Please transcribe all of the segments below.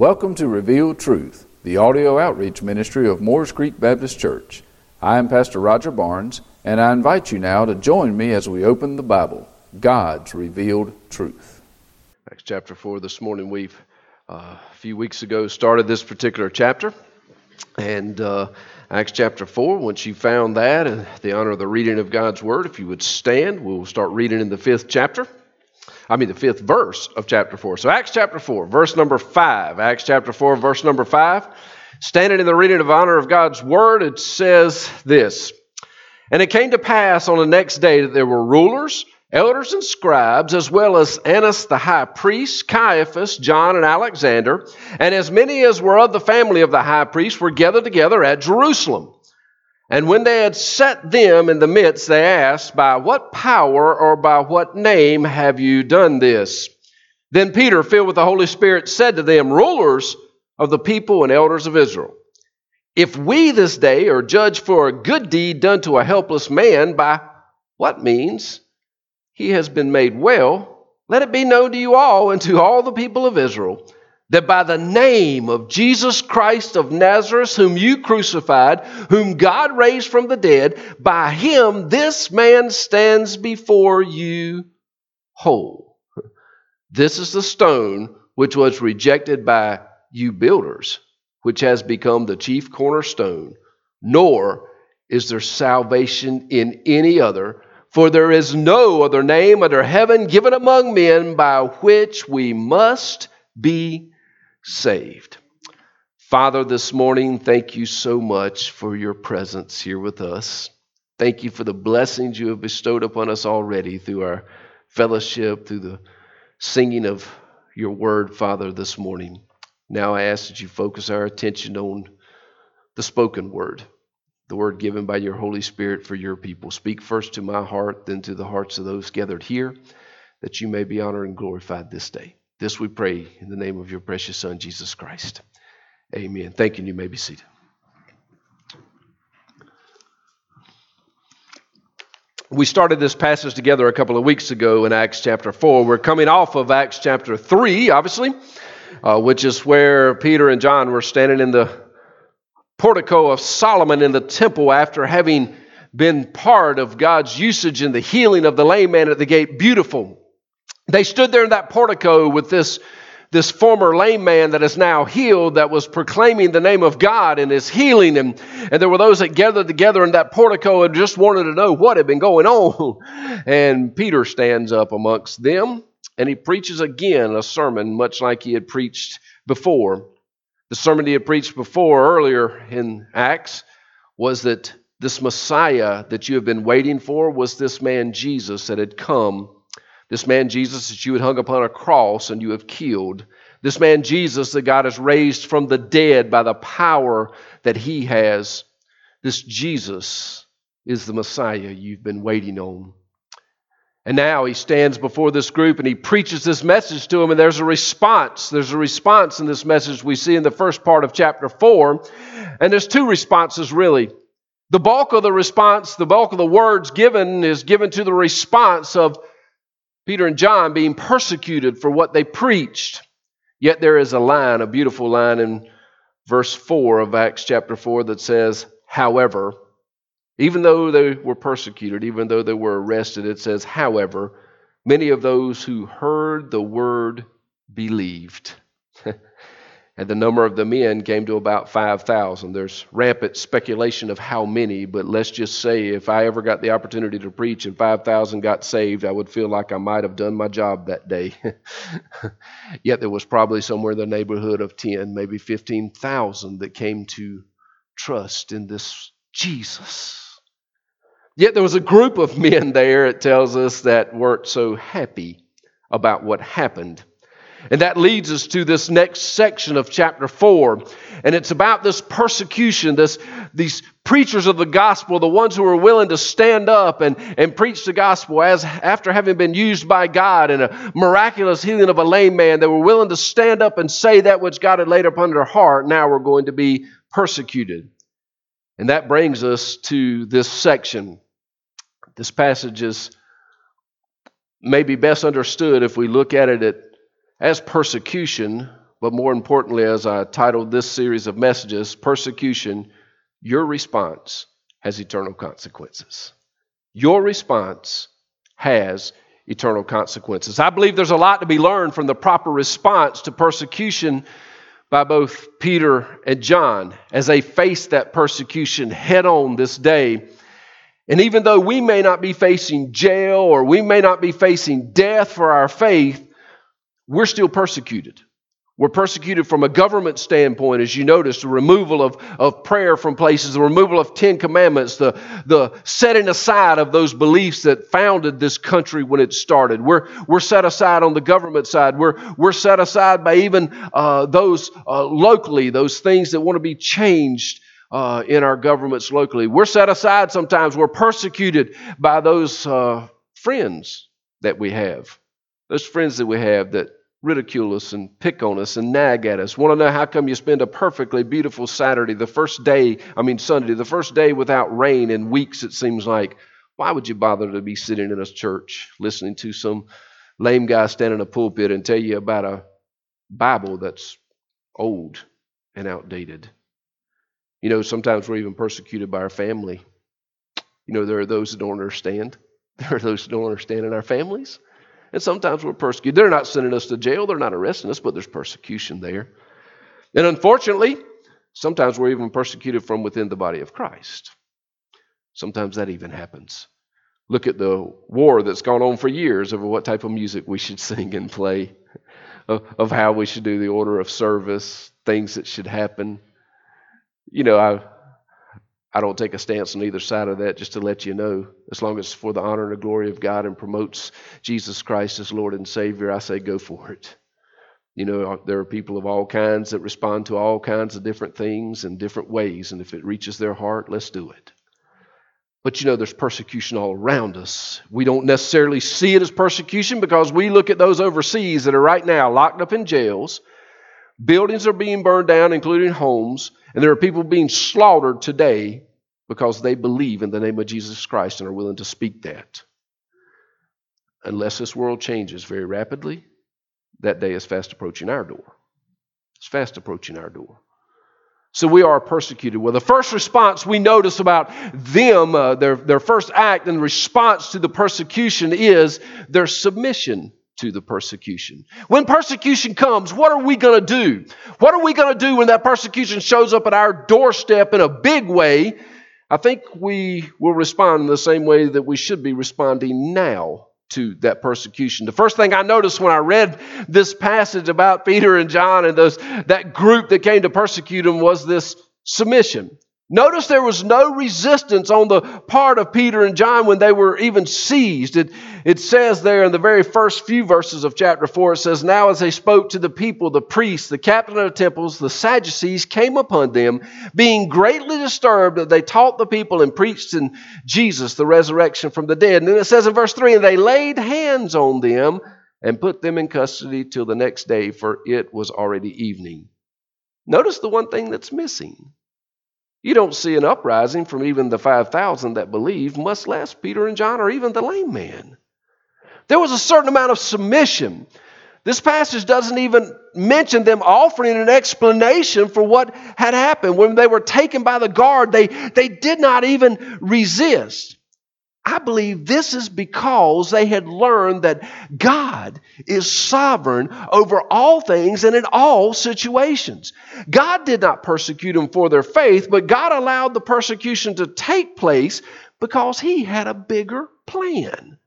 Welcome to Revealed Truth, the audio outreach ministry of Moores Creek Baptist Church. I am Pastor Roger Barnes, and I invite you now to join me as we open the Bible, God's Revealed Truth. Acts chapter 4 this morning. We've, uh, a few weeks ago, started this particular chapter. And uh, Acts chapter 4, once you found that and the honor of the reading of God's Word, if you would stand, we'll start reading in the fifth chapter. I mean, the fifth verse of chapter 4. So, Acts chapter 4, verse number 5. Acts chapter 4, verse number 5. Standing in the reading of honor of God's word, it says this And it came to pass on the next day that there were rulers, elders, and scribes, as well as Annas the high priest, Caiaphas, John, and Alexander, and as many as were of the family of the high priest were gathered together at Jerusalem. And when they had set them in the midst, they asked, By what power or by what name have you done this? Then Peter, filled with the Holy Spirit, said to them, Rulers of the people and elders of Israel, if we this day are judged for a good deed done to a helpless man, by what means he has been made well, let it be known to you all and to all the people of Israel that by the name of Jesus Christ of Nazareth, whom you crucified, whom God raised from the dead, by him this man stands before you whole. This is the stone which was rejected by you builders, which has become the chief cornerstone, nor is there salvation in any other. For there is no other name under heaven given among men by which we must be saved. Father, this morning, thank you so much for your presence here with us. Thank you for the blessings you have bestowed upon us already through our fellowship, through the singing of your word, Father, this morning. Now I ask that you focus our attention on the spoken word, the word given by your Holy Spirit for your people. Speak first to my heart, then to the hearts of those gathered here, that you may be honored and glorified this day. This we pray in the name of your precious Son, Jesus Christ. Amen. Thank you. You may be seated. We started this passage together a couple of weeks ago in Acts chapter 4. We're coming off of Acts chapter 3, obviously, uh, which is where Peter and John were standing in the portico of Solomon in the temple after having been part of God's usage in the healing of the lame man at the gate. Beautiful they stood there in that portico with this, this former lame man that is now healed, that was proclaiming the name of God and his healing. And, and there were those that gathered together in that portico and just wanted to know what had been going on. And Peter stands up amongst them and he preaches again a sermon, much like he had preached before. The sermon he had preached before earlier in Acts was that this Messiah that you have been waiting for was this man Jesus that had come this man Jesus that you had hung upon a cross and you have killed. This man Jesus that God has raised from the dead by the power that he has. This Jesus is the Messiah you've been waiting on. And now he stands before this group and he preaches this message to them, and there's a response. There's a response in this message we see in the first part of chapter 4. And there's two responses, really. The bulk of the response, the bulk of the words given, is given to the response of Peter and John being persecuted for what they preached. Yet there is a line, a beautiful line in verse 4 of Acts chapter 4 that says, However, even though they were persecuted, even though they were arrested, it says, However, many of those who heard the word believed. And the number of the men came to about 5,000. There's rampant speculation of how many, but let's just say if I ever got the opportunity to preach and 5,000 got saved, I would feel like I might have done my job that day. Yet there was probably somewhere in the neighborhood of 10, maybe 15,000 that came to trust in this Jesus. Yet there was a group of men there, it tells us, that weren't so happy about what happened and that leads us to this next section of chapter 4. And it's about this persecution, this, these preachers of the gospel, the ones who are willing to stand up and, and preach the gospel as after having been used by God in a miraculous healing of a lame man, they were willing to stand up and say that which God had laid upon their heart. Now we're going to be persecuted. And that brings us to this section. This passage is maybe best understood if we look at it at as persecution, but more importantly, as I titled this series of messages, Persecution, Your Response Has Eternal Consequences. Your response has eternal consequences. I believe there's a lot to be learned from the proper response to persecution by both Peter and John as they faced that persecution head on this day. And even though we may not be facing jail or we may not be facing death for our faith, we're still persecuted. We're persecuted from a government standpoint, as you notice, the removal of, of prayer from places, the removal of Ten Commandments, the, the setting aside of those beliefs that founded this country when it started. We're, we're set aside on the government side. We're, we're set aside by even uh, those uh, locally, those things that want to be changed uh, in our governments locally. We're set aside sometimes. We're persecuted by those uh, friends that we have, those friends that we have that ridicule us and pick on us and nag at us. Want to know how come you spend a perfectly beautiful Saturday, the first day, I mean Sunday, the first day without rain in weeks, it seems like. Why would you bother to be sitting in a church listening to some lame guy stand in a pulpit and tell you about a Bible that's old and outdated? You know, sometimes we're even persecuted by our family. You know, there are those that don't understand. There are those that don't understand in our families. And sometimes we're persecuted. They're not sending us to jail, they're not arresting us, but there's persecution there. And unfortunately, sometimes we're even persecuted from within the body of Christ. Sometimes that even happens. Look at the war that's gone on for years over what type of music we should sing and play, of, of how we should do the order of service, things that should happen. You know, I I don't take a stance on either side of that, just to let you know. As long as it's for the honor and the glory of God and promotes Jesus Christ as Lord and Savior, I say go for it. You know, uh, there are people of all kinds that respond to all kinds of different things in different ways, and if it reaches their heart, let's do it. But you know, there's persecution all around us. We don't necessarily see it as persecution because we look at those overseas that are right now locked up in jails. Buildings are being burned down, including homes. And there are people being slaughtered today because they believe in the name of Jesus Christ and are willing to speak that. Unless this world changes very rapidly, that day is fast approaching our door. It's fast approaching our door. So we are persecuted. Well, the first response we notice about them, uh, their, their first act and response to the persecution is their submission to the persecution. When persecution comes, what are we going to do? What are we going to do when that persecution shows up at our doorstep in a big way? I think we will respond in the same way that we should be responding now to that persecution. The first thing I noticed when I read this passage about Peter and John and those that group that came to persecute them was this submission. Notice there was no resistance on the part of Peter and John when they were even seized. It, it says there in the very first few verses of chapter 4, it says, Now as they spoke to the people, the priests, the captain of the temples, the Sadducees came upon them, being greatly disturbed that they taught the people and preached in Jesus the resurrection from the dead. And then it says in verse 3, And they laid hands on them and put them in custody till the next day, for it was already evening. Notice the one thing that's missing. You don't see an uprising from even the 5,000 that believed, much less Peter and John or even the lame man. There was a certain amount of submission. This passage doesn't even mention them offering an explanation for what had happened. When they were taken by the guard, they, they did not even resist. I believe this is because they had learned that God is sovereign over all things and in all situations. God did not persecute them for their faith, but God allowed the persecution to take place because He had a bigger plan.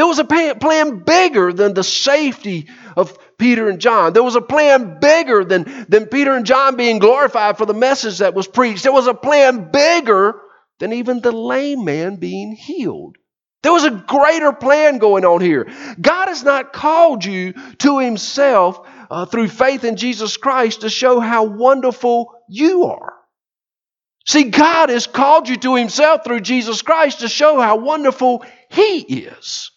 There was a plan bigger than the safety of Peter and John. There was a plan bigger than, than Peter and John being glorified for the message that was preached. There was a plan bigger than even the lame man being healed. There was a greater plan going on here. God has not called you to Himself uh, through faith in Jesus Christ to show how wonderful you are. See, God has called you to Himself through Jesus Christ to show how wonderful He is.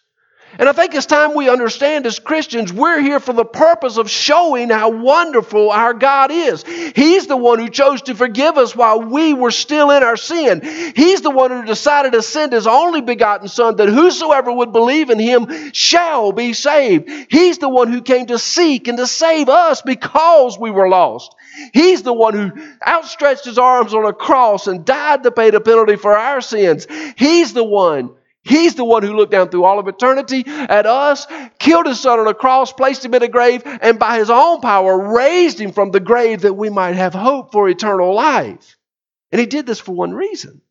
And I think it's time we understand as Christians, we're here for the purpose of showing how wonderful our God is. He's the one who chose to forgive us while we were still in our sin. He's the one who decided to send his only begotten Son that whosoever would believe in him shall be saved. He's the one who came to seek and to save us because we were lost. He's the one who outstretched his arms on a cross and died to pay the penalty for our sins. He's the one He's the one who looked down through all of eternity at us, killed his son on a cross, placed him in a grave, and by his own power raised him from the grave that we might have hope for eternal life. And he did this for one reason.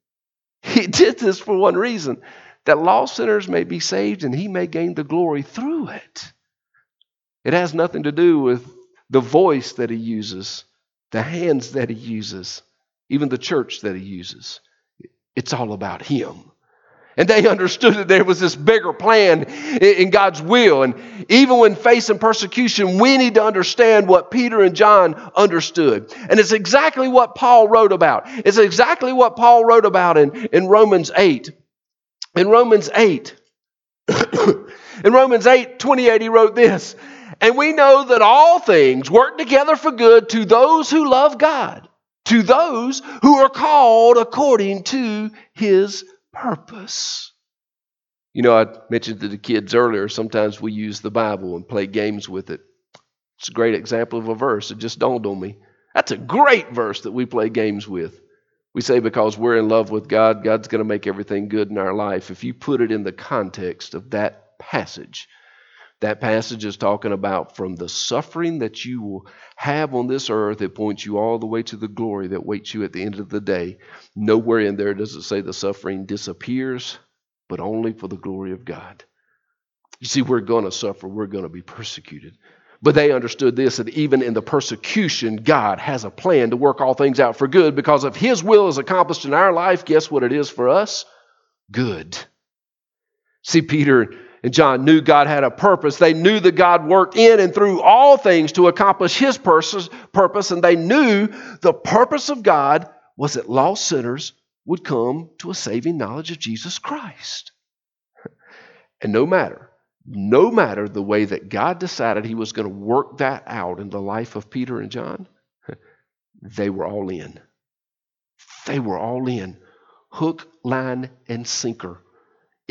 He did this for one reason that lost sinners may be saved and he may gain the glory through it. It has nothing to do with the voice that he uses, the hands that he uses, even the church that he uses. It's all about him. And they understood that there was this bigger plan in God's will. And even when facing persecution, we need to understand what Peter and John understood. And it's exactly what Paul wrote about. It's exactly what Paul wrote about in, in Romans 8. In Romans 8, in Romans 8 28, he wrote this And we know that all things work together for good to those who love God, to those who are called according to his purpose. You know, I mentioned to the kids earlier, sometimes we use the Bible and play games with it. It's a great example of a verse. It just dawned on me. That's a great verse that we play games with. We say because we're in love with God, God's going to make everything good in our life. If you put it in the context of that passage, that passage is talking about from the suffering that you will have on this earth, it points you all the way to the glory that waits you at the end of the day. Nowhere in there does it say the suffering disappears, but only for the glory of God. You see, we're going to suffer, we're going to be persecuted. But they understood this that even in the persecution, God has a plan to work all things out for good because if His will is accomplished in our life, guess what it is for us? Good. See, Peter and John knew God had a purpose. They knew that God worked in and through all things to accomplish his purpose, and they knew the purpose of God was that lost sinners would come to a saving knowledge of Jesus Christ. And no matter, no matter the way that God decided he was going to work that out in the life of Peter and John, they were all in. They were all in. Hook, line, and sinker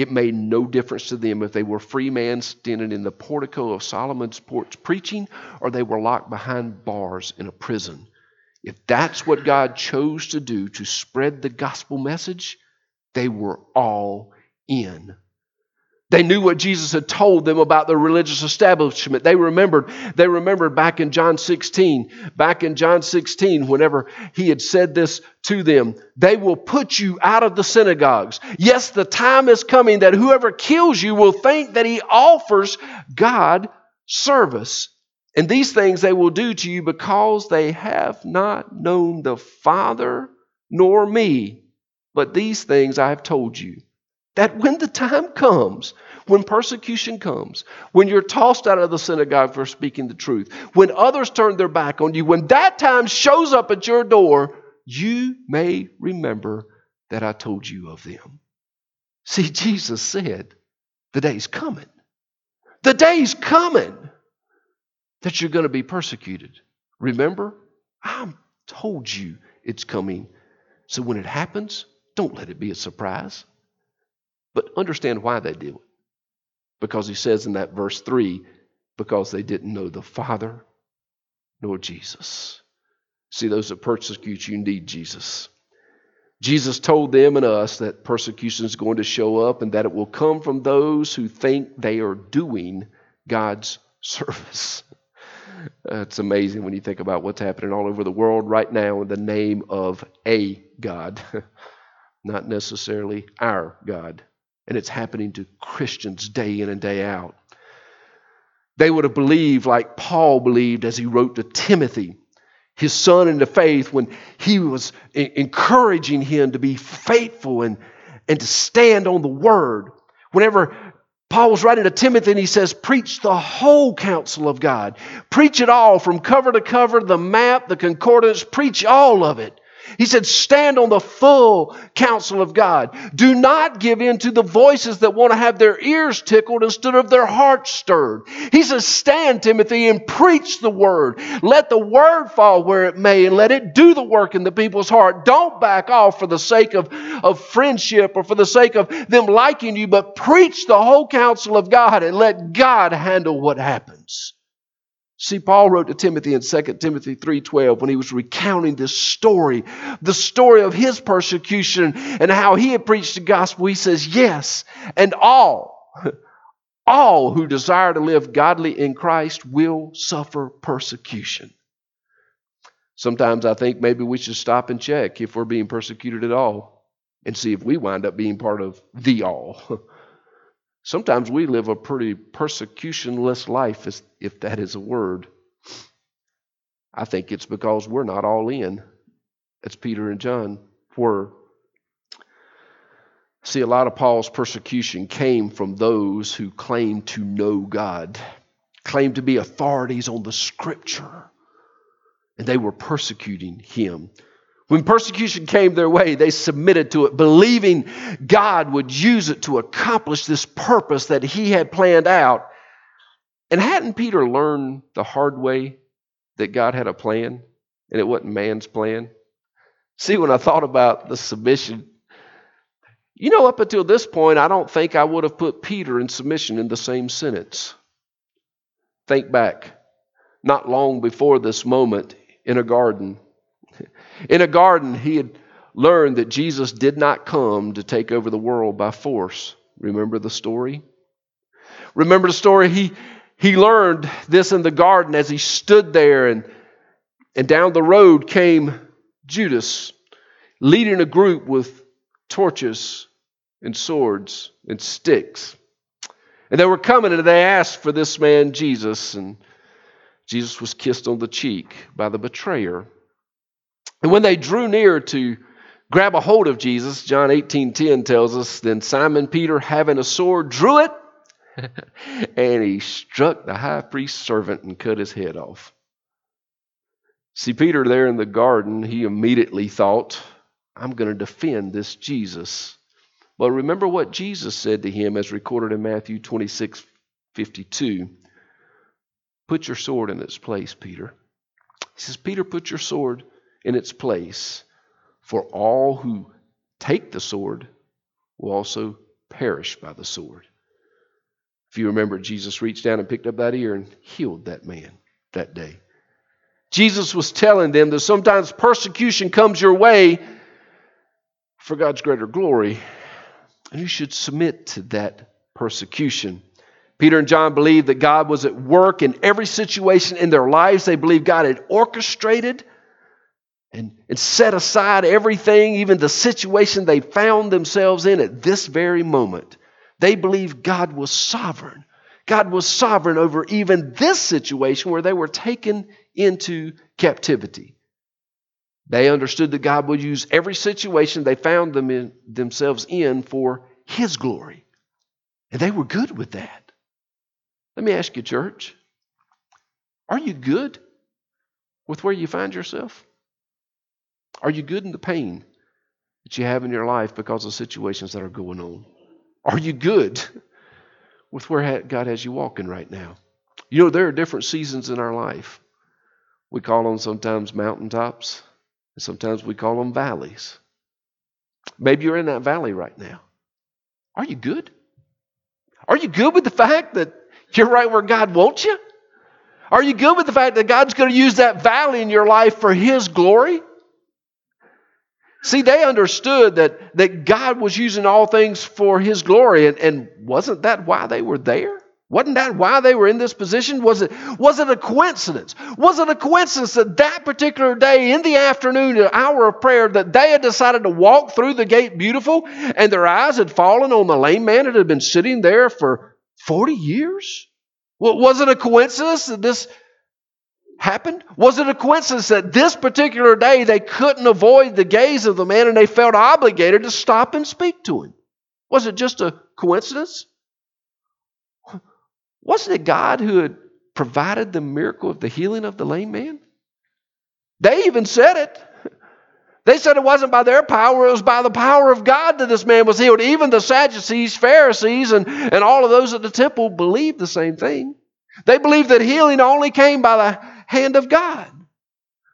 it made no difference to them if they were free men standing in the portico of Solomon's porch preaching or they were locked behind bars in a prison. If that's what God chose to do to spread the gospel message, they were all in. They knew what Jesus had told them about the religious establishment. They remembered, they remembered back in John 16, back in John 16, whenever he had said this to them, they will put you out of the synagogues. Yes, the time is coming that whoever kills you will think that he offers God service. And these things they will do to you because they have not known the Father nor me. But these things I have told you that when the time comes, when persecution comes, when you're tossed out of the synagogue for speaking the truth, when others turn their back on you, when that time shows up at your door, you may remember that I told you of them. See, Jesus said, The day's coming. The day's coming that you're going to be persecuted. Remember, I told you it's coming. So when it happens, don't let it be a surprise. But understand why they did it. Because he says in that verse 3 because they didn't know the Father nor Jesus. See, those that persecute you need Jesus. Jesus told them and us that persecution is going to show up and that it will come from those who think they are doing God's service. It's amazing when you think about what's happening all over the world right now in the name of a God, not necessarily our God and it's happening to Christians day in and day out. They would have believed like Paul believed as he wrote to Timothy, his son in the faith, when he was encouraging him to be faithful and, and to stand on the word. Whenever Paul was writing to Timothy and he says, Preach the whole counsel of God. Preach it all from cover to cover, the map, the concordance, preach all of it. He said, Stand on the full counsel of God. Do not give in to the voices that want to have their ears tickled instead of their hearts stirred. He says, Stand, Timothy, and preach the word. Let the word fall where it may and let it do the work in the people's heart. Don't back off for the sake of, of friendship or for the sake of them liking you, but preach the whole counsel of God and let God handle what happens. See, Paul wrote to Timothy in 2 Timothy 3:12 when he was recounting this story, the story of his persecution and how he had preached the gospel. He says, "Yes, and all all who desire to live godly in Christ will suffer persecution." Sometimes I think maybe we should stop and check if we're being persecuted at all and see if we wind up being part of the all. Sometimes we live a pretty persecutionless life, if that is a word. I think it's because we're not all in, as Peter and John were. See, a lot of Paul's persecution came from those who claimed to know God, claimed to be authorities on the scripture, and they were persecuting him. When persecution came their way, they submitted to it, believing God would use it to accomplish this purpose that he had planned out. And hadn't Peter learned the hard way that God had a plan and it wasn't man's plan? See, when I thought about the submission, you know, up until this point, I don't think I would have put Peter and submission in the same sentence. Think back, not long before this moment in a garden in a garden, he had learned that Jesus did not come to take over the world by force. Remember the story? Remember the story? He, he learned this in the garden as he stood there, and, and down the road came Judas leading a group with torches and swords and sticks. And they were coming and they asked for this man, Jesus, and Jesus was kissed on the cheek by the betrayer. And when they drew near to grab a hold of Jesus, John 18:10 tells us, then Simon Peter, having a sword, drew it, and he struck the high priest's servant and cut his head off. See, Peter there in the garden, he immediately thought, I'm going to defend this Jesus. But remember what Jesus said to him as recorded in Matthew 26 52. Put your sword in its place, Peter. He says, Peter, put your sword in its place, for all who take the sword will also perish by the sword. If you remember, Jesus reached down and picked up that ear and healed that man that day. Jesus was telling them that sometimes persecution comes your way for God's greater glory, and you should submit to that persecution. Peter and John believed that God was at work in every situation in their lives. They believed God had orchestrated and, and set aside everything, even the situation they found themselves in at this very moment. They believed God was sovereign. God was sovereign over even this situation where they were taken into captivity. They understood that God would use every situation they found them in, themselves in for His glory. And they were good with that. Let me ask you, church, are you good with where you find yourself? Are you good in the pain that you have in your life because of situations that are going on? Are you good with where God has you walking right now? You know, there are different seasons in our life. We call them sometimes mountaintops, and sometimes we call them valleys. Maybe you're in that valley right now. Are you good? Are you good with the fact that you're right where God wants you? Are you good with the fact that God's going to use that valley in your life for His glory? See, they understood that, that God was using all things for His glory, and, and wasn't that why they were there? Wasn't that why they were in this position? Was it, was it a coincidence? Was it a coincidence that that particular day in the afternoon, an hour of prayer, that they had decided to walk through the gate beautiful and their eyes had fallen on the lame man that had been sitting there for 40 years? Well, was it a coincidence that this happened? Was it a coincidence that this particular day they couldn't avoid the gaze of the man and they felt obligated to stop and speak to him? Was it just a coincidence? Wasn't it God who had provided the miracle of the healing of the lame man? They even said it. They said it wasn't by their power, it was by the power of God that this man was healed. Even the Sadducees, Pharisees, and, and all of those at the temple believed the same thing. They believed that healing only came by the hand of God.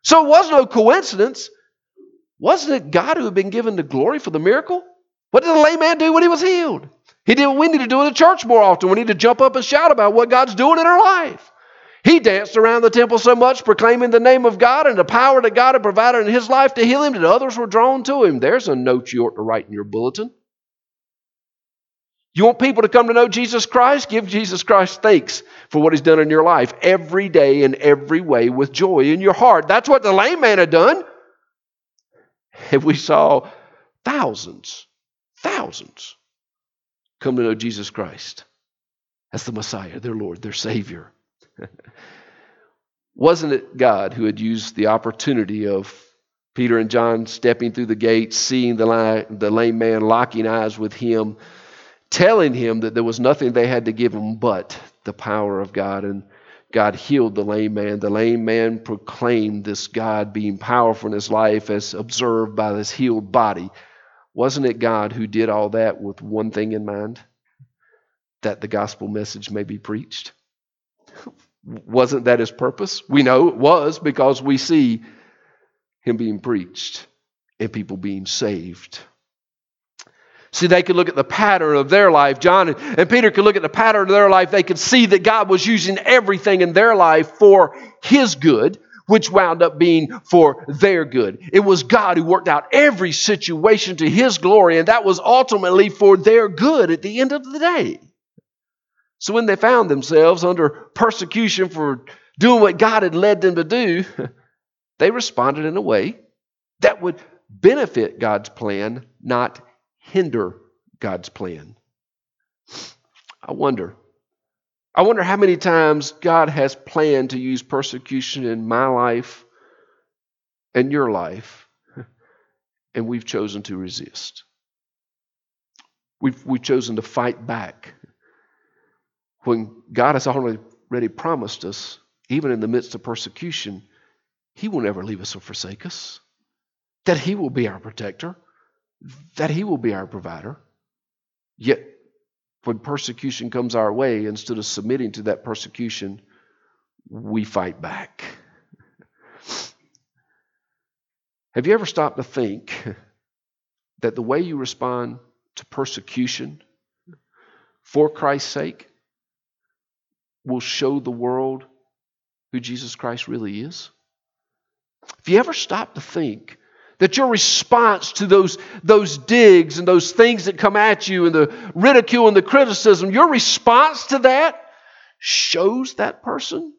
So it was no coincidence. Wasn't it God who had been given the glory for the miracle? What did the lame man do when he was healed? He did what we need to do in the church more often. We need to jump up and shout about what God's doing in our life. He danced around the temple so much, proclaiming the name of God and the power that God had provided in his life to heal him, that others were drawn to him. There's a note you ought to write in your bulletin. You want people to come to know Jesus Christ? Give Jesus Christ thanks for what he's done in your life every day in every way with joy in your heart. That's what the lame man had done. And we saw thousands, thousands come to know Jesus Christ as the Messiah, their Lord, their Savior. Wasn't it God who had used the opportunity of Peter and John stepping through the gate, seeing the, the lame man, locking eyes with him, telling him that there was nothing they had to give him but the power of God? And God healed the lame man. The lame man proclaimed this God being powerful in his life as observed by this healed body. Wasn't it God who did all that with one thing in mind? That the gospel message may be preached? Wasn't that his purpose? We know it was because we see him being preached and people being saved. See, they could look at the pattern of their life. John and Peter could look at the pattern of their life. They could see that God was using everything in their life for his good, which wound up being for their good. It was God who worked out every situation to his glory, and that was ultimately for their good at the end of the day. So when they found themselves under persecution for doing what God had led them to do, they responded in a way that would benefit God's plan, not hinder God's plan. I wonder. I wonder how many times God has planned to use persecution in my life and your life, and we've chosen to resist. We've, we've chosen to fight back when God has already promised us, even in the midst of persecution, He will never leave us or forsake us, that He will be our protector, that He will be our provider. Yet, when persecution comes our way, instead of submitting to that persecution, we fight back. Have you ever stopped to think that the way you respond to persecution for Christ's sake will show the world who Jesus Christ really is? If you ever stop to think that your response to those, those digs and those things that come at you and the ridicule and the criticism, your response to that shows that person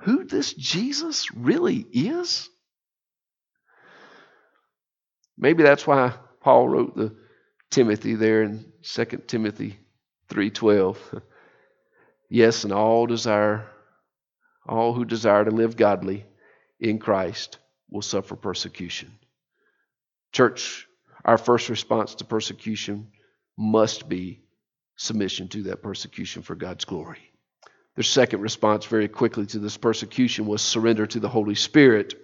who this Jesus really is? Maybe that's why Paul wrote the Timothy there in 2 Timothy 3:12. Yes, and all desire, all who desire to live godly in Christ will suffer persecution. Church, our first response to persecution must be submission to that persecution for God's glory. Their second response, very quickly, to this persecution was surrender to the Holy Spirit.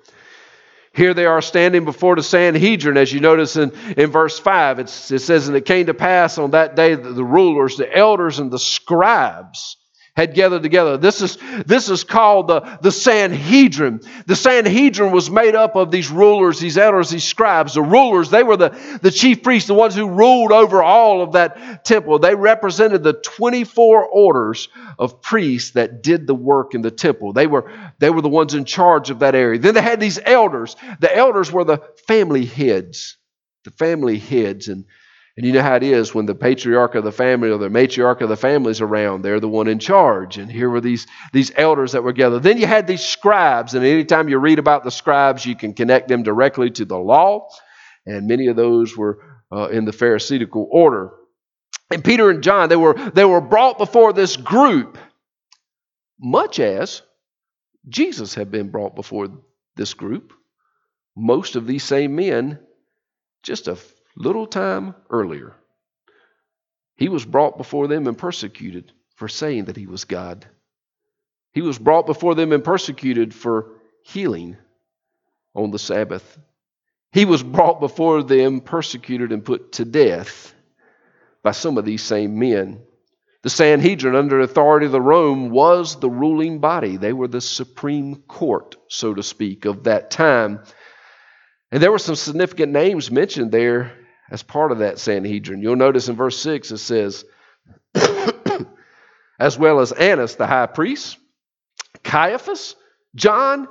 Here they are standing before the Sanhedrin, as you notice in, in verse 5. it says, And it came to pass on that day that the rulers, the elders, and the scribes had gathered together. This is, this is called the, the Sanhedrin. The Sanhedrin was made up of these rulers, these elders, these scribes. The rulers, they were the, the chief priests, the ones who ruled over all of that temple. They represented the 24 orders of priests that did the work in the temple. They were, they were the ones in charge of that area. Then they had these elders. The elders were the family heads. The family heads. And and you know how it is when the patriarch of the family or the matriarch of the family is around, they're the one in charge. And here were these, these elders that were gathered. Then you had these scribes, and anytime you read about the scribes, you can connect them directly to the law. And many of those were uh, in the Pharisaical order. And Peter and John, they were, they were brought before this group, much as Jesus had been brought before this group. Most of these same men, just a little time earlier, he was brought before them and persecuted for saying that he was God. He was brought before them and persecuted for healing on the Sabbath. he was brought before them, persecuted, and put to death by some of these same men. The Sanhedrin, under authority of the Rome, was the ruling body. They were the supreme court, so to speak, of that time. And there were some significant names mentioned there as part of that Sanhedrin. You'll notice in verse 6 it says, as well as Annas the high priest, Caiaphas, John,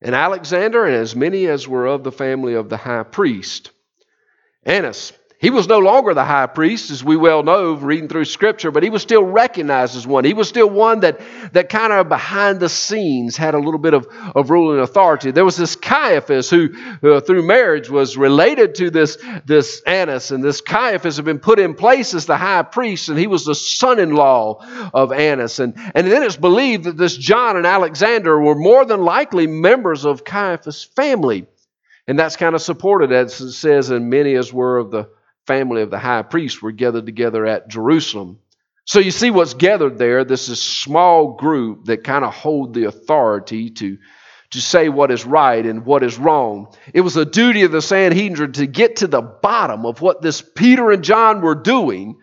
and Alexander, and as many as were of the family of the high priest. Annas he was no longer the high priest, as we well know, reading through Scripture, but he was still recognized as one. He was still one that, that kind of behind the scenes had a little bit of, of ruling authority. There was this Caiaphas who, uh, through marriage, was related to this, this Annas, and this Caiaphas had been put in place as the high priest, and he was the son in law of Annas. And, and then it's believed that this John and Alexander were more than likely members of Caiaphas' family. And that's kind of supported, as it says, and many as were of the family of the high priest were gathered together at Jerusalem. So you see what's gathered there. This is a small group that kind of hold the authority to, to say what is right and what is wrong. It was a duty of the Sanhedrin to get to the bottom of what this Peter and John were doing,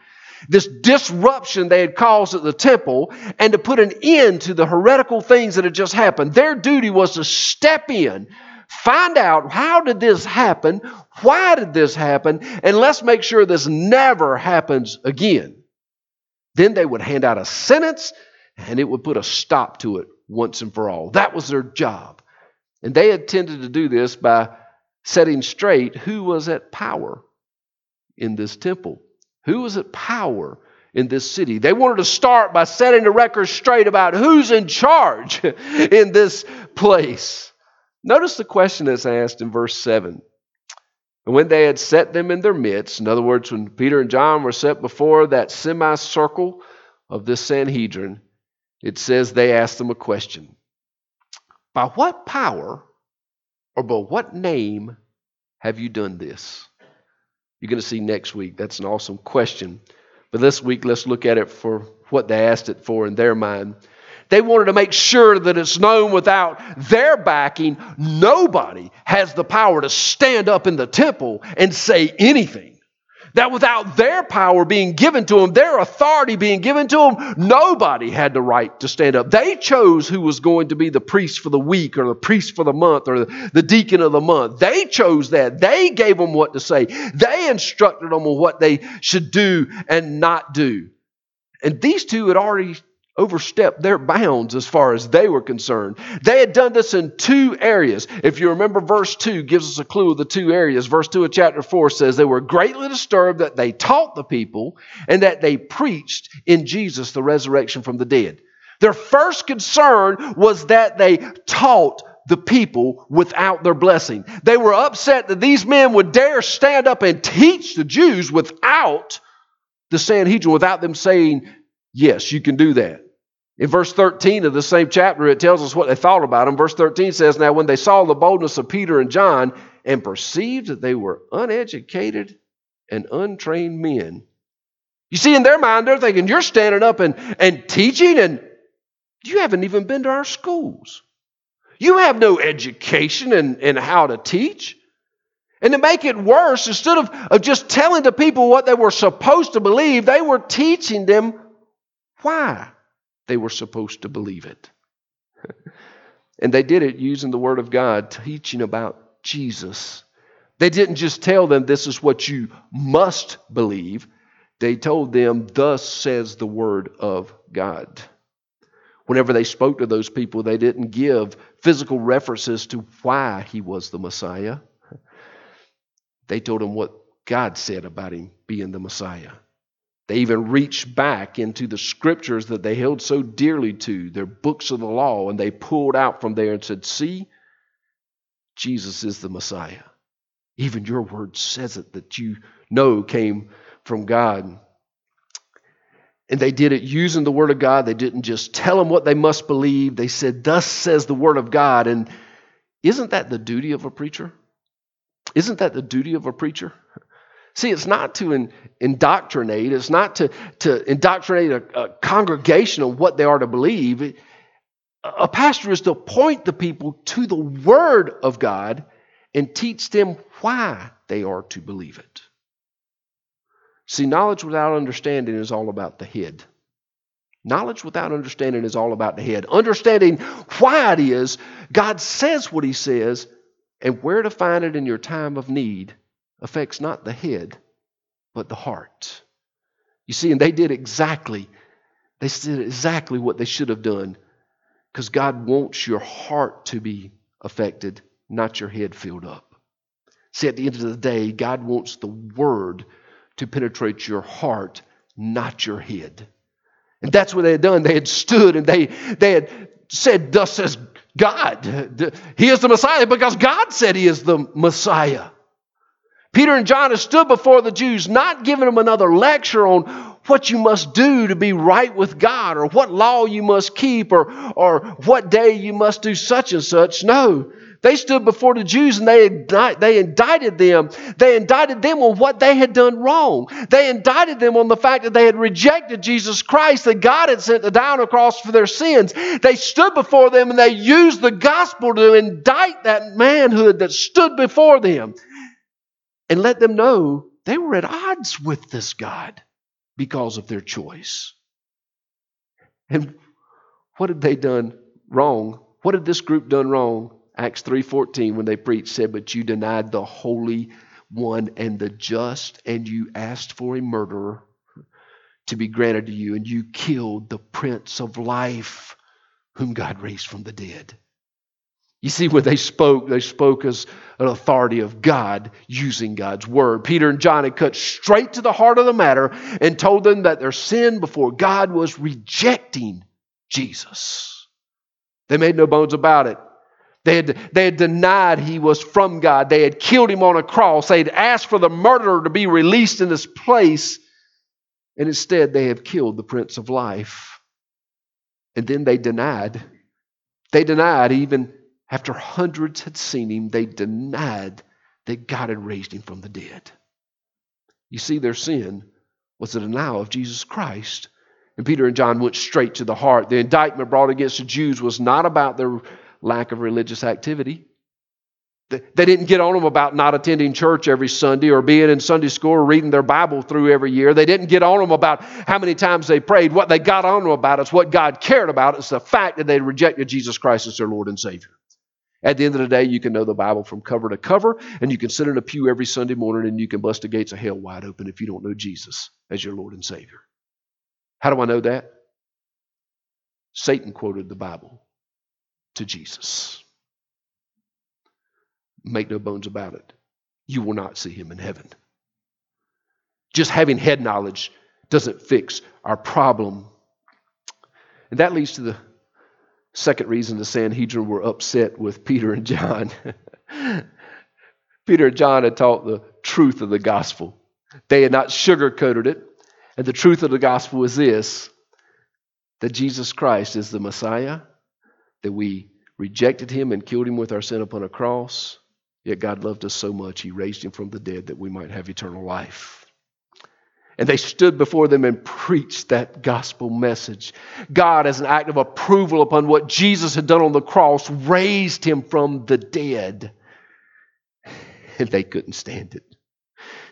this disruption they had caused at the temple, and to put an end to the heretical things that had just happened. Their duty was to step in Find out how did this happen? Why did this happen? And let's make sure this never happens again. Then they would hand out a sentence and it would put a stop to it once and for all. That was their job. And they intended to do this by setting straight who was at power in this temple, who was at power in this city. They wanted to start by setting the record straight about who's in charge in this place. Notice the question that's asked in verse 7. And when they had set them in their midst, in other words, when Peter and John were set before that semicircle of this Sanhedrin, it says they asked them a question By what power or by what name have you done this? You're going to see next week. That's an awesome question. But this week, let's look at it for what they asked it for in their mind. They wanted to make sure that it's known without their backing, nobody has the power to stand up in the temple and say anything. That without their power being given to them, their authority being given to them, nobody had the right to stand up. They chose who was going to be the priest for the week or the priest for the month or the deacon of the month. They chose that. They gave them what to say. They instructed them on what they should do and not do. And these two had already overstepped their bounds as far as they were concerned. They had done this in two areas. If you remember, verse 2 gives us a clue of the two areas. Verse 2 of chapter 4 says they were greatly disturbed that they taught the people and that they preached in Jesus the resurrection from the dead. Their first concern was that they taught the people without their blessing. They were upset that these men would dare stand up and teach the Jews without the Sanhedrin, without them saying, Yes, you can do that. In verse 13 of the same chapter, it tells us what they thought about him. Verse 13 says, Now when they saw the boldness of Peter and John and perceived that they were uneducated and untrained men. You see, in their mind, they're thinking, You're standing up and, and teaching, and you haven't even been to our schools. You have no education in, in how to teach. And to make it worse, instead of, of just telling the people what they were supposed to believe, they were teaching them why they were supposed to believe it. and they did it using the Word of God, teaching about Jesus. They didn't just tell them this is what you must believe, they told them, Thus says the Word of God. Whenever they spoke to those people, they didn't give physical references to why he was the Messiah. They told him what God said about him being the Messiah. They even reached back into the scriptures that they held so dearly to, their books of the law, and they pulled out from there and said, See, Jesus is the Messiah. Even your word says it that you know came from God. And they did it using the word of God. They didn't just tell them what they must believe. They said, Thus says the word of God. And isn't that the duty of a preacher? Isn't that the duty of a preacher? See, it's not to in, indoctrinate, it's not to, to indoctrinate a, a congregation on what they are to believe. A pastor is to point the people to the Word of God and teach them why they are to believe it. See, knowledge without understanding is all about the head. Knowledge without understanding is all about the head. Understanding why it is God says what He says and where to find it in your time of need affects not the head, but the heart. You see, and they did exactly, they did exactly what they should have done because God wants your heart to be affected, not your head filled up. See, at the end of the day, God wants the Word to penetrate your heart, not your head. And that's what they had done. They had stood and they, they had said, Thus says God. He is the Messiah because God said He is the Messiah. Peter and John have stood before the Jews, not giving them another lecture on what you must do to be right with God or what law you must keep or, or what day you must do such and such. No. They stood before the Jews and they, they indicted them. They indicted them on what they had done wrong. They indicted them on the fact that they had rejected Jesus Christ, that God had sent to die on a cross for their sins. They stood before them and they used the gospel to indict that manhood that stood before them and let them know they were at odds with this God because of their choice. And what had they done wrong? What had this group done wrong? Acts 3:14 when they preached said, "But you denied the holy one and the just and you asked for a murderer to be granted to you and you killed the prince of life whom God raised from the dead." You see, when they spoke, they spoke as an authority of God using God's word. Peter and John had cut straight to the heart of the matter and told them that their sin before God was rejecting Jesus. They made no bones about it. They had, they had denied he was from God. They had killed him on a cross. They had asked for the murderer to be released in this place. And instead, they have killed the Prince of Life. And then they denied. They denied even after hundreds had seen him, they denied that God had raised him from the dead. You see, their sin was a denial of Jesus Christ. And Peter and John went straight to the heart. The indictment brought against the Jews was not about their lack of religious activity. They didn't get on them about not attending church every Sunday or being in Sunday school or reading their Bible through every year. They didn't get on them about how many times they prayed. What they got on them about is what God cared about. It's the fact that they rejected Jesus Christ as their Lord and Savior. At the end of the day, you can know the Bible from cover to cover, and you can sit in a pew every Sunday morning and you can bust the gates of hell wide open if you don't know Jesus as your Lord and Savior. How do I know that? Satan quoted the Bible to Jesus. Make no bones about it. You will not see him in heaven. Just having head knowledge doesn't fix our problem. And that leads to the Second reason the Sanhedrin were upset with Peter and John. Peter and John had taught the truth of the gospel. They had not sugarcoated it. And the truth of the gospel is this that Jesus Christ is the Messiah, that we rejected him and killed him with our sin upon a cross, yet God loved us so much he raised him from the dead that we might have eternal life. And they stood before them and preached that gospel message. God, as an act of approval upon what Jesus had done on the cross, raised him from the dead. And they couldn't stand it.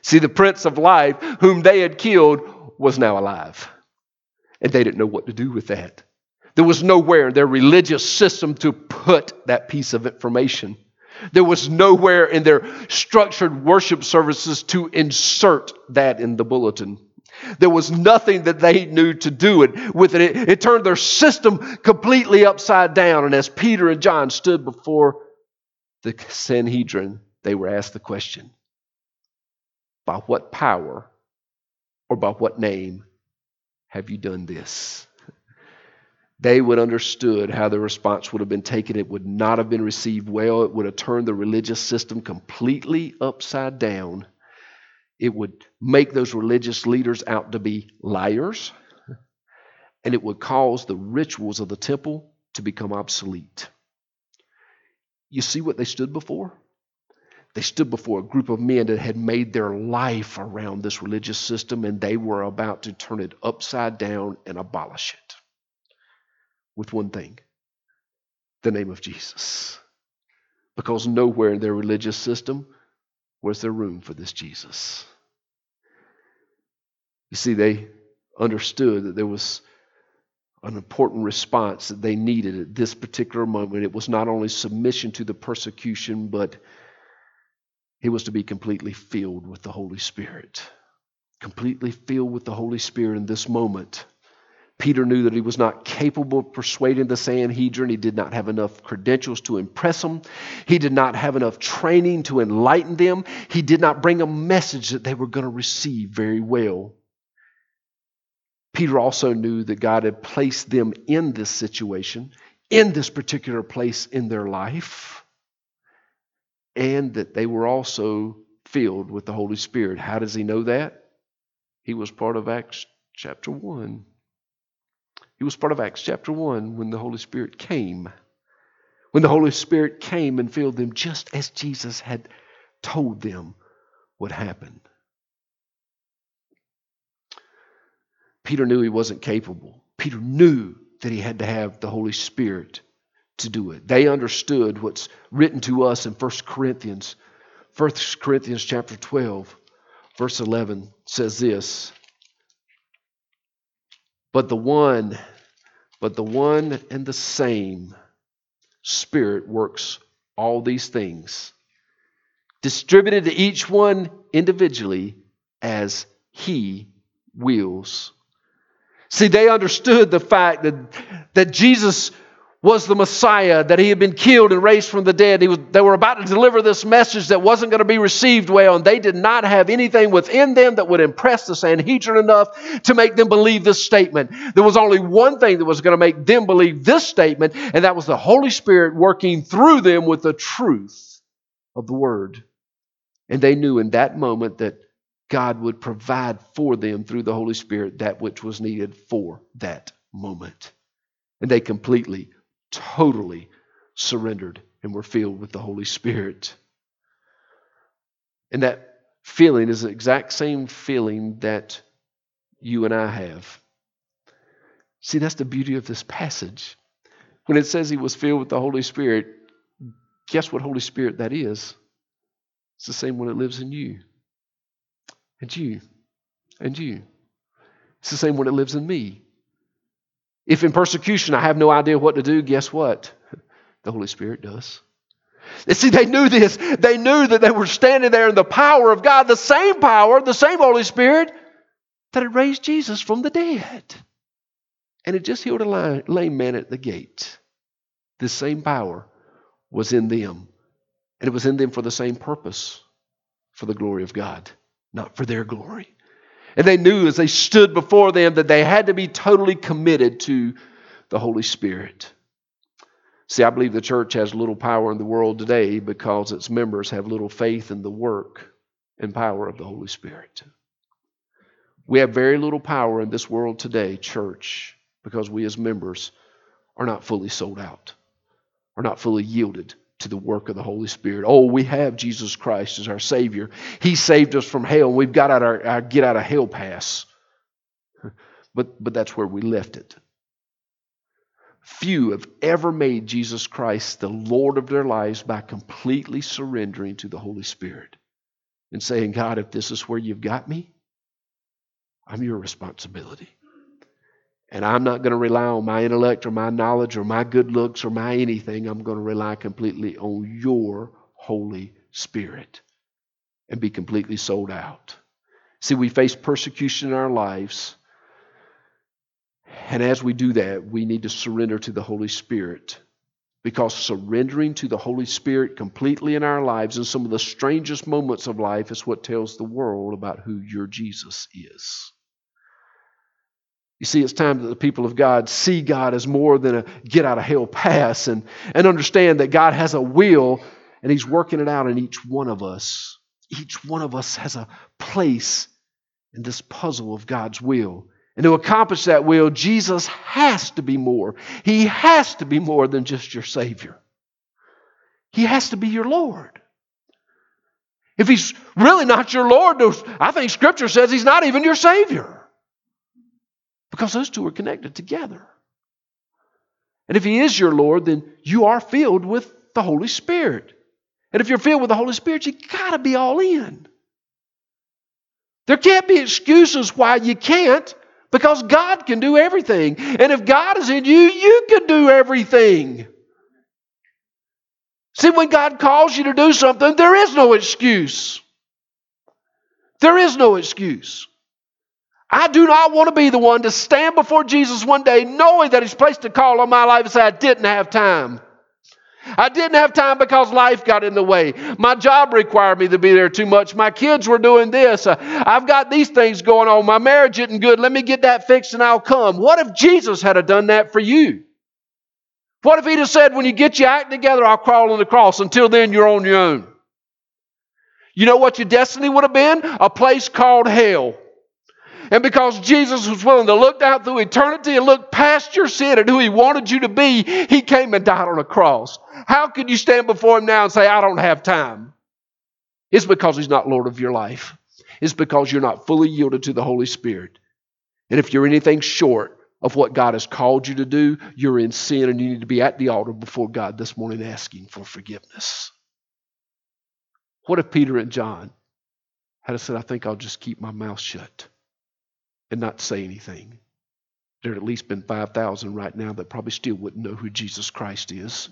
See, the Prince of Life, whom they had killed, was now alive. And they didn't know what to do with that. There was nowhere in their religious system to put that piece of information. There was nowhere in their structured worship services to insert that in the bulletin. There was nothing that they knew to do it with it. it. Turned their system completely upside down. And as Peter and John stood before the Sanhedrin, they were asked the question By what power or by what name have you done this? They would understood how the response would have been taken. It would not have been received well. It would have turned the religious system completely upside down. It would make those religious leaders out to be liars, and it would cause the rituals of the temple to become obsolete. You see what they stood before? They stood before a group of men that had made their life around this religious system, and they were about to turn it upside down and abolish it with one thing the name of Jesus. because nowhere in their religious system was there room for this Jesus. You see, they understood that there was an important response that they needed at this particular moment. It was not only submission to the persecution, but it was to be completely filled with the Holy Spirit. Completely filled with the Holy Spirit in this moment. Peter knew that he was not capable of persuading the Sanhedrin. He did not have enough credentials to impress them. He did not have enough training to enlighten them. He did not bring a message that they were going to receive very well. Peter also knew that God had placed them in this situation, in this particular place in their life, and that they were also filled with the Holy Spirit. How does he know that? He was part of Acts chapter 1. He was part of Acts chapter 1 when the Holy Spirit came. When the Holy Spirit came and filled them just as Jesus had told them what happened. Peter knew he wasn't capable. Peter knew that he had to have the Holy Spirit to do it. They understood what's written to us in 1 Corinthians. 1 Corinthians chapter 12, verse 11 says this but the one, but the one and the same Spirit works all these things, distributed to each one individually as He wills. See, they understood the fact that, that Jesus was the Messiah, that he had been killed and raised from the dead. Was, they were about to deliver this message that wasn't going to be received well, and they did not have anything within them that would impress the Sanhedrin enough to make them believe this statement. There was only one thing that was going to make them believe this statement, and that was the Holy Spirit working through them with the truth of the Word. And they knew in that moment that God would provide for them through the Holy Spirit that which was needed for that moment. And they completely totally surrendered and were filled with the Holy Spirit. And that feeling is the exact same feeling that you and I have. See, that's the beauty of this passage. When it says he was filled with the Holy Spirit, guess what Holy Spirit that is? It's the same one that lives in you, and you, and you. It's the same one that lives in me. If in persecution I have no idea what to do, guess what? The Holy Spirit does. And see, they knew this. They knew that they were standing there in the power of God, the same power, the same Holy Spirit that had raised Jesus from the dead. And it just healed a lame man at the gate. This same power was in them. And it was in them for the same purpose for the glory of God, not for their glory. And they knew as they stood before them that they had to be totally committed to the Holy Spirit. See, I believe the church has little power in the world today because its members have little faith in the work and power of the Holy Spirit. We have very little power in this world today, church, because we as members are not fully sold out, are not fully yielded to the work of the Holy Spirit. Oh, we have Jesus Christ as our Savior. He saved us from hell, we've got our, our get out of hell pass. But, but that's where we left it. Few have ever made Jesus Christ the Lord of their lives by completely surrendering to the Holy Spirit and saying, God, if this is where you've got me, I'm your responsibility. And I'm not going to rely on my intellect or my knowledge or my good looks or my anything. I'm going to rely completely on your Holy Spirit and be completely sold out. See, we face persecution in our lives. And as we do that, we need to surrender to the Holy Spirit. Because surrendering to the Holy Spirit completely in our lives in some of the strangest moments of life is what tells the world about who your Jesus is. You see, it's time that the people of God see God as more than a get out of hell pass and, and understand that God has a will and He's working it out in each one of us. Each one of us has a place in this puzzle of God's will. And to accomplish that will, Jesus has to be more. He has to be more than just your Savior. He has to be your Lord. If He's really not your Lord, I think Scripture says He's not even your Savior. Because those two are connected together. And if He is your Lord, then you are filled with the Holy Spirit. And if you're filled with the Holy Spirit, you got to be all in. There can't be excuses why you can't because God can do everything. And if God is in you, you can do everything. See, when God calls you to do something, there is no excuse. There is no excuse. I do not want to be the one to stand before Jesus one day knowing that He's placed a call on my life and say, I didn't have time. I didn't have time because life got in the way. My job required me to be there too much. My kids were doing this. Uh, I've got these things going on. My marriage isn't good. Let me get that fixed and I'll come. What if Jesus had done that for you? What if he'd have said, when you get your act together, I'll crawl on the cross. Until then, you're on your own. You know what your destiny would have been? A place called hell. And because Jesus was willing to look down through eternity and look past your sin and who He wanted you to be, He came and died on a cross. How can you stand before Him now and say, I don't have time? It's because He's not Lord of your life. It's because you're not fully yielded to the Holy Spirit. And if you're anything short of what God has called you to do, you're in sin and you need to be at the altar before God this morning asking for forgiveness. What if Peter and John had said, I think I'll just keep my mouth shut? And not say anything. There had at least been 5,000 right now that probably still wouldn't know who Jesus Christ is.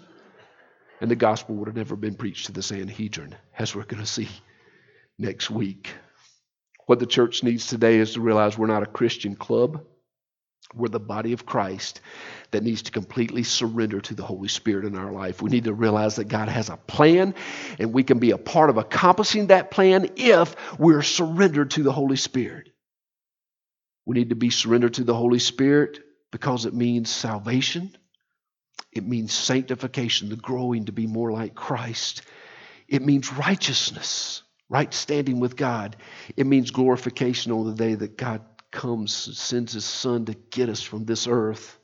And the gospel would have never been preached to the Sanhedrin, as we're going to see next week. What the church needs today is to realize we're not a Christian club. We're the body of Christ that needs to completely surrender to the Holy Spirit in our life. We need to realize that God has a plan, and we can be a part of accomplishing that plan if we're surrendered to the Holy Spirit. We need to be surrendered to the Holy Spirit because it means salvation. It means sanctification, the growing to be more like Christ. It means righteousness, right standing with God. It means glorification on the day that God comes and sends his Son to get us from this earth.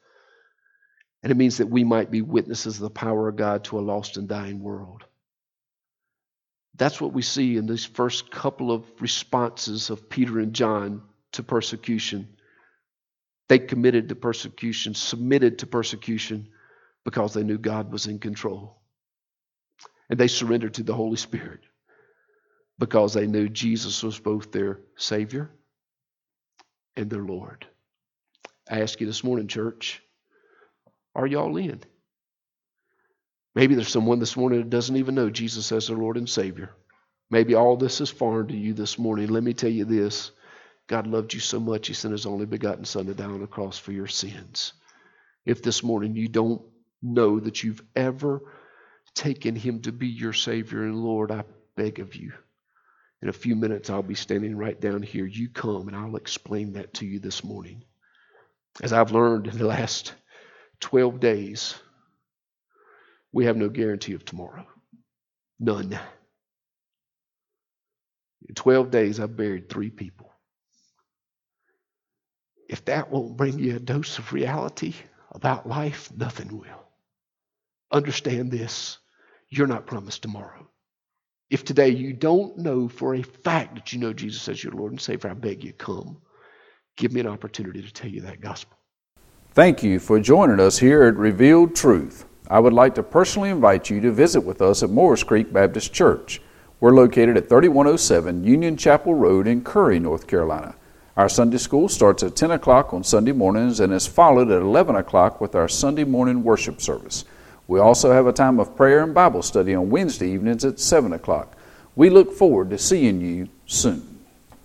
And it means that we might be witnesses of the power of God to a lost and dying world. That's what we see in these first couple of responses of Peter and John to persecution. They committed to persecution, submitted to persecution because they knew God was in control. And they surrendered to the Holy Spirit because they knew Jesus was both their Savior and their Lord. I ask you this morning, church, are y'all in? Maybe there's someone this morning that doesn't even know Jesus as their Lord and Savior. Maybe all this is foreign to you this morning. Let me tell you this God loved you so much, He sent His only begotten Son to die on the cross for your sins. If this morning you don't know that you've ever taken Him to be your Savior and Lord, I beg of you. In a few minutes, I'll be standing right down here. You come and I'll explain that to you this morning. As I've learned in the last 12 days, we have no guarantee of tomorrow. None. In 12 days, I've buried three people. If that won't bring you a dose of reality about life, nothing will. Understand this you're not promised tomorrow. If today you don't know for a fact that you know Jesus as your Lord and Savior, I beg you, come. Give me an opportunity to tell you that gospel. Thank you for joining us here at Revealed Truth. I would like to personally invite you to visit with us at Moores Creek Baptist Church. We're located at 3107 Union Chapel Road in Currie, North Carolina. Our Sunday school starts at 10 o'clock on Sunday mornings and is followed at 11 o'clock with our Sunday morning worship service. We also have a time of prayer and Bible study on Wednesday evenings at 7 o'clock. We look forward to seeing you soon.